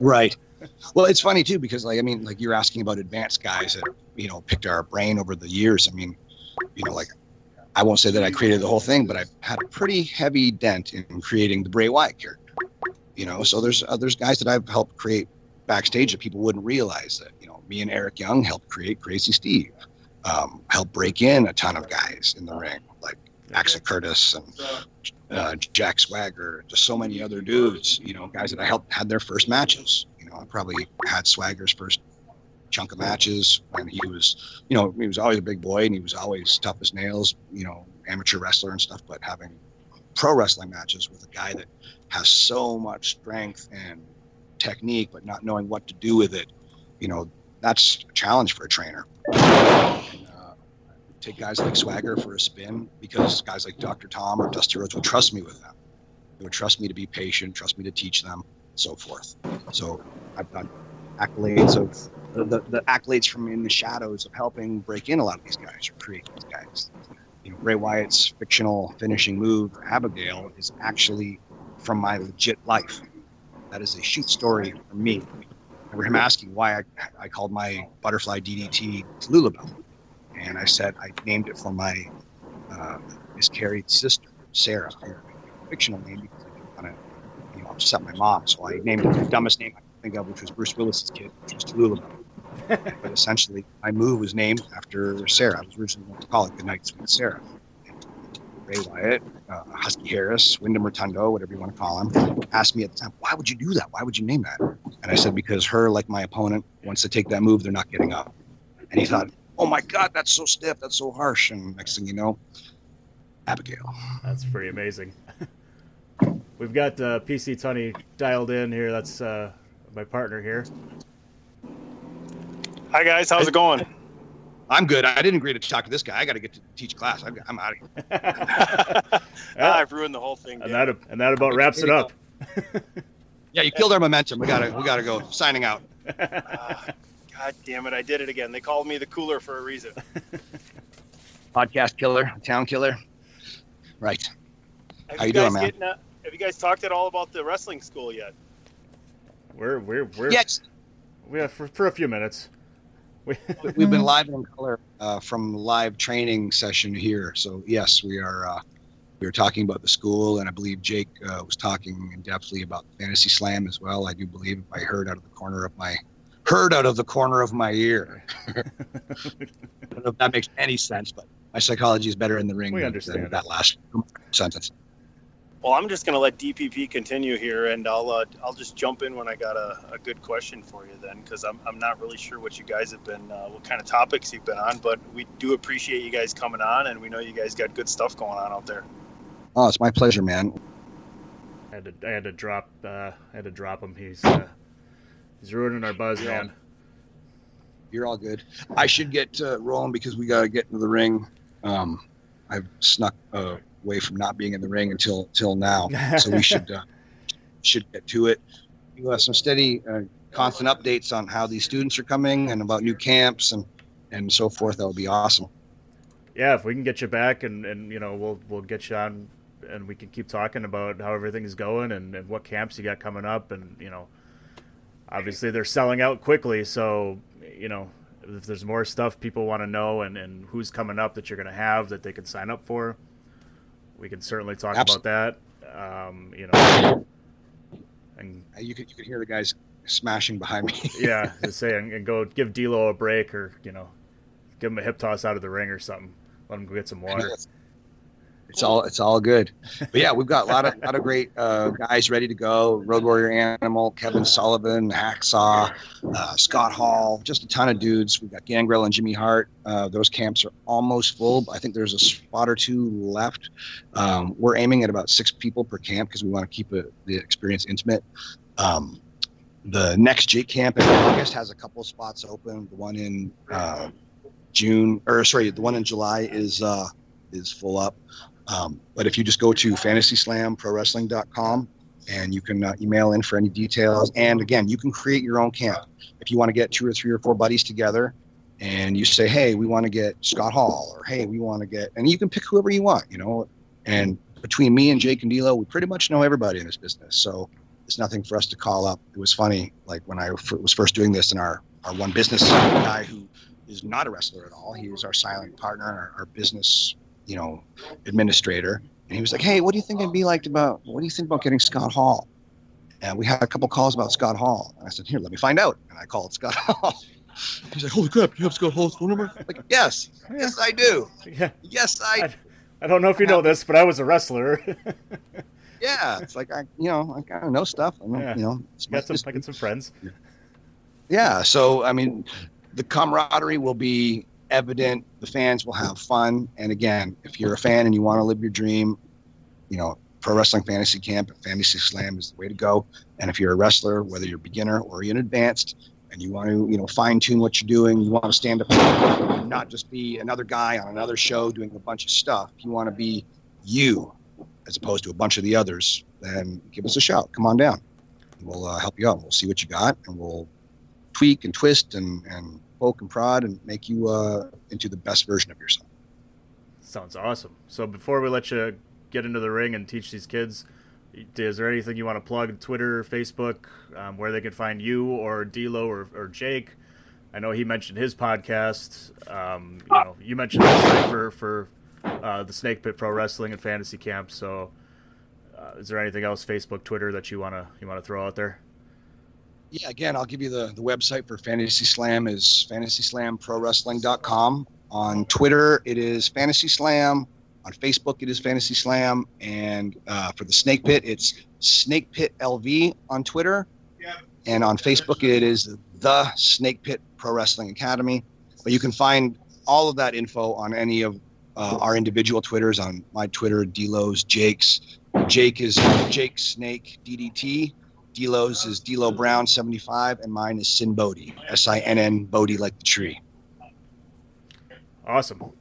Right. Well, it's funny too because like I mean, like you're asking about advanced guys that you know picked our brain over the years. I mean, you know, like I won't say that I created the whole thing, but I've had a pretty heavy dent in creating the Bray Wyatt character. You know, so there's uh, there's guys that I've helped create backstage that people wouldn't realize that. You know, me and Eric Young helped create Crazy Steve, um, helped break in a ton of guys in the ring like Axel Curtis and uh, Jack Swagger, just so many other dudes, you know, guys that I helped had their first matches. You know, I probably had Swagger's first chunk of matches when he was, you know, he was always a big boy and he was always tough as nails, you know, amateur wrestler and stuff, but having pro wrestling matches with a guy that has so much strength and technique, but not knowing what to do with it, you know, that's a challenge for a trainer. And, uh, take guys like Swagger for a spin because guys like Dr. Tom or Dusty Rhodes would trust me with them. They would trust me to be patient, trust me to teach them, so forth. So I've got accolades of the, the, the accolades from in the shadows of helping break in a lot of these guys or create these guys. You know, Bray Wyatt's fictional finishing move, Abigail, is actually from my legit life. That is a shoot story for me. I remember him asking why I, I called my butterfly DDT Lulabelle. And I said I named it for my uh, miscarried sister, Sarah. Fictional name because I didn't want to, you know, upset my mom. So I named it the dumbest name I could think of, which was Bruce Willis's kid, which was Tallulah. But essentially, my move was named after Sarah. I was originally going to call it Goodnight Sweet Sarah. Bray Wyatt, uh, Husky Harris, Windham Rotunda, whatever you want to call him, asked me at the time, why would you do that? Why would you name that? And I said, because her, like my opponent, wants to take that move, they're not getting up. And he thought, oh my God, that's so stiff, that's so harsh. And next thing you know, Abigail. That's pretty amazing. We've got uh, PC Tunney dialed in here. That's uh, my partner here. Hi guys, how's it going? I'm good. I didn't agree to talk to this guy. I got to get to teach class. I'm, I'm out of here. I've ruined the whole thing. and that and that about wraps it up. Yeah, you killed our momentum. We gotta, we gotta go. Signing out. Ah, God damn it! I did it again. They called me the cooler for a reason. Podcast killer, town killer. Right. Have How you you doing, guys man? getting, uh, have you guys talked at all about the wrestling school yet? We're we're we're Yes, we have for, for a few minutes. We, we've been live in color uh, from live training session here. So yes, we are. Uh, we were talking about the school, and I believe Jake uh, was talking in depthly about Fantasy Slam as well. I do believe if I heard out of the corner of my heard out of the corner of my ear. I don't know if that makes any sense, but my psychology is better in the ring We understand. than that last sentence. Well, I'm just gonna let DPP continue here, and I'll uh, I'll just jump in when I got a, a good question for you then, because I'm, I'm not really sure what you guys have been, uh, what kind of topics you've been on, but we do appreciate you guys coming on, and we know you guys got good stuff going on out there. Oh, it's my pleasure, man. I had to I had to drop uh, I had to drop him. He's uh, he's ruining our buzz, Yeah. man. You're all good. I should get uh, rolling because we got to get into the ring. Um, I've snuck uh, away from not being in the ring until till now, so we should uh, should get to it. You have some steady, uh, constant updates on how these students are coming and about new camps and and so forth. That would be awesome. yeah, if we can get you back and, and you know we'll we'll get you on and we can keep talking about how everything's going and, and what camps you got coming up and you know obviously they're selling out quickly so you know if there's more stuff people want to know and, and who's coming up that you're going to have that they can sign up for we can certainly talk Absol- about that um, you know. And Uh, You could you could hear the guys smashing behind me. yeah to say and, and go give D'Lo a break or you know give him a hip toss out of the ring or something. Let him go get some water It's all it's all good, but yeah, we've got a lot of lot of great uh, guys ready to go. Road Warrior Animal, Kevin Sullivan, Hacksaw, uh, Scott Hall, just a ton of dudes. We've got Gangrel and Jimmy Hart. Uh, those camps are almost full. I think there's a spot or two left. Um, we're aiming at about six people per camp because we want to keep it, the experience intimate. Um, the next Jake camp in August has a couple spots open. The one in uh, June, or sorry, the one in July is uh, is full up. Um, but if you just go to fantasyslamprowrestling.com and you can uh, email in for any details. And again, you can create your own camp. If you want to get two or three or four buddies together and you say, hey, we want to get Scott Hall, or hey, we want to get, and you can pick whoever you want, you know. And between me and Jake and D'Lo, we pretty much know everybody in this business. So it's nothing for us to call up. It was funny, like when I f- was first doing this, and our, our one business guy who is not a wrestler at all, he was our silent partner, our, our business, you know, administrator and he was like, "Hey, what do you think it'd be like about? What do you think about getting Scott Hall?" And we had a couple calls about Scott Hall. And I said, "Here, let me find out." And I called Scott Hall. He's like, "Holy crap! You have Scott Hall's phone number?" Like, yes, yes, I do. Yeah. Yes, I. I, I don't know if you know this, but I was a wrestler. Yeah, it's like I, you know, I kind of know stuff. I know, Yeah. you know, it's got some. I got some friends. Yeah. So, I mean, the camaraderie will be evident. The fans will have fun. And again, if you're a fan and you want to live your dream, you know, Pro Wrestling Fantasy Camp and Fantasy Slam is the way to go. And if you're a wrestler, whether you're a beginner or you're an advanced, and you want to, you know, fine tune what you're doing, you want to stand up not just be another guy on another show doing a bunch of stuff. If you want to be you as opposed to a bunch of the others, then give us a shout. Come on down. We'll uh, help you out. We'll see what you got, and we'll tweak and twist and, and poke and prod and make you uh, into the best version of yourself. Sounds awesome. So before we let you get into the ring and teach these kids, is there anything you want to plug? Twitter, Facebook, um, where they can find you or D'Lo or, or Jake? I know he mentioned his podcast. Um, you know, you mentioned for for uh, the Snake Pit Pro Wrestling and Fantasy Camp. So, uh, is there anything else, Facebook, Twitter, that you wanna you wanna throw out there? Yeah, again, I'll give you the, the website for Fantasy Slam is fantasyslamprowrestling.com. On Twitter, it is Fantasy Slam. On Facebook, it is Fantasy Slam. And uh, for the Snake Pit, it's Snake Pit LV on Twitter. And on Facebook, it is the Snake Pit Pro Wrestling Academy. But you can find all of that info on any of uh, our individual Twitters. On my Twitter, D'Lo's, Jake's. Jake is Jake Snake DDT. D'Lo's is D'Lo Brown 75, and mine is Sinn Bodhi, S I N N Bodhi like the tree. Awesome.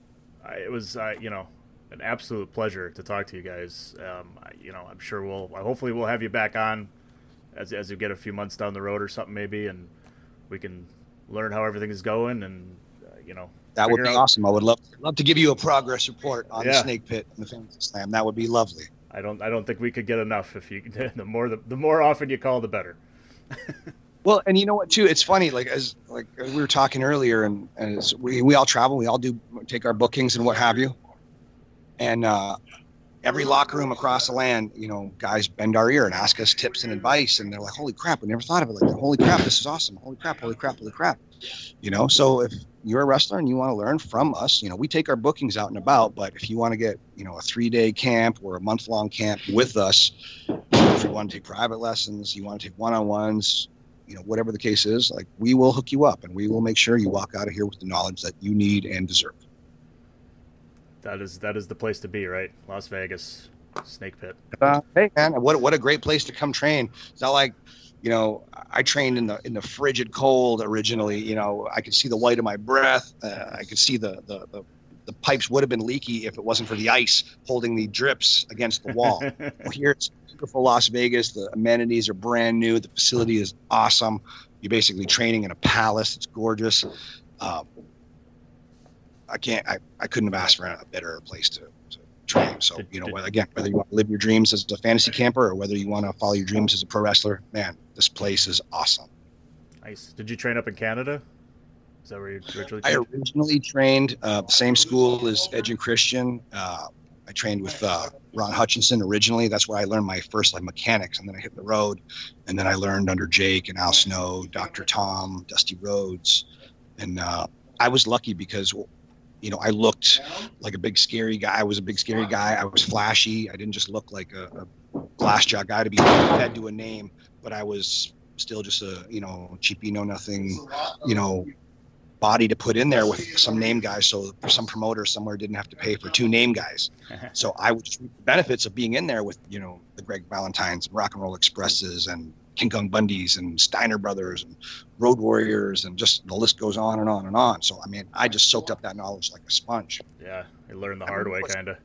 I, it was, uh, you know, an absolute pleasure to talk to you guys. Um, I, you know, I'm sure we'll, hopefully, we'll have you back on as as you get a few months down the road or something, maybe, and we can learn how everything is going, and uh, you know, That would be out- awesome. I would love love to give you a progress report on the Snake Pit and the Fantasy Slam. That would be lovely. I don't, I don't think we could get enough. If you, the more, the, the more often you call, the better. Well, and you know what too? It's funny. Like as like as we were talking earlier, and as we we all travel, we all do take our bookings and what have you. And uh, every locker room across the land, you know, guys bend our ear and ask us tips and advice, and they're like, "Holy crap, we never thought of it like. Holy crap, this is awesome. Holy crap, holy crap, holy crap." You know, so if you're a wrestler and you want to learn from us, you know, we take our bookings out and about. But if you want to get, you know, a three day camp or a month long camp with us, if you want to take private lessons, you want to take one on ones, you know, whatever the case is, like we will hook you up and we will make sure you walk out of here with the knowledge that you need and deserve. That is, that is the place to be, right? Las Vegas, Snake Pit. Uh, hey man, what what a great place to come train. It's not like, you know, I trained in the in the frigid cold originally. You know, I could see the white of my breath. Uh, I could see the, the the the pipes would have been leaky if it wasn't for the ice holding the drips against the wall. Well, here it's beautiful Las Vegas. The amenities are brand new. The facility is awesome. You're basically training in a palace. It's gorgeous. Um, I can't. I, I couldn't have asked for a better place to, train. So you know, again, whether you want to live your dreams as a fantasy camper or whether you want to follow your dreams as a pro wrestler, man, this place is awesome. nice. Did you train up in Canada? Is that where you originally? I originally trained uh, the same school as Edge and Christian. Uh, I trained with uh, Ron Hutchinson originally. That's where I learned my first like mechanics, and then I hit the road, and then I learned under Jake and Al Snow, Dr. Tom, Dusty Rhodes, and uh, I was lucky because, you know, I looked like a big scary guy. I was a big scary guy. I was flashy. I didn't just look like a, a glass jaw guy to be fed to a name, but I was still just a you know cheapy, know nothing, you know body to put in there with some name guys so some promoter somewhere didn't have to pay for two name guys so i would just reap the benefits of being in there with you know the greg valentines rock and roll expresses and King Kong Bundys and Steiner Brothers and Road Warriors and just the list goes on and on and on. So I mean, I just soaked up that knowledge like a sponge. Yeah, you learned the hard way, kind of.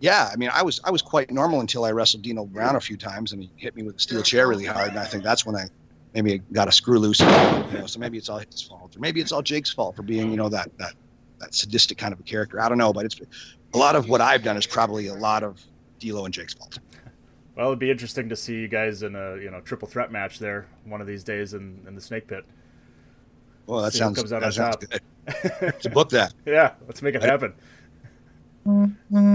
Yeah, I mean, I was I was quite normal until I wrestled D'Lo Brown a few times and he hit me with a steel chair really hard, and I think that's when I maybe got a screw loose. You know, so maybe it's all his fault, or maybe it's all Jake's fault for being you know that that that sadistic kind of a character. I don't know, but it's a lot of what I've done is probably a lot of D'Lo and Jake's fault. Well, it'd be interesting to see you guys in a you know triple threat match there one of these days in, in the Snake Pit. Well, that See sounds comes out that on sounds top. good. To book that. yeah, let's make it happen.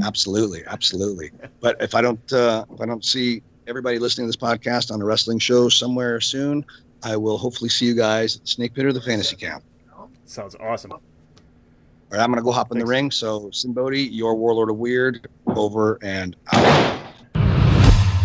Absolutely, absolutely. But if I don't, uh, if I don't see everybody listening to this podcast on a wrestling show somewhere soon, I will hopefully see you guys at Snake Pit or the Fantasy Camp. Sounds awesome. All right, I'm gonna go hop in the ring. So, Sinn Bodhi, your Warlord of Weird, over and out.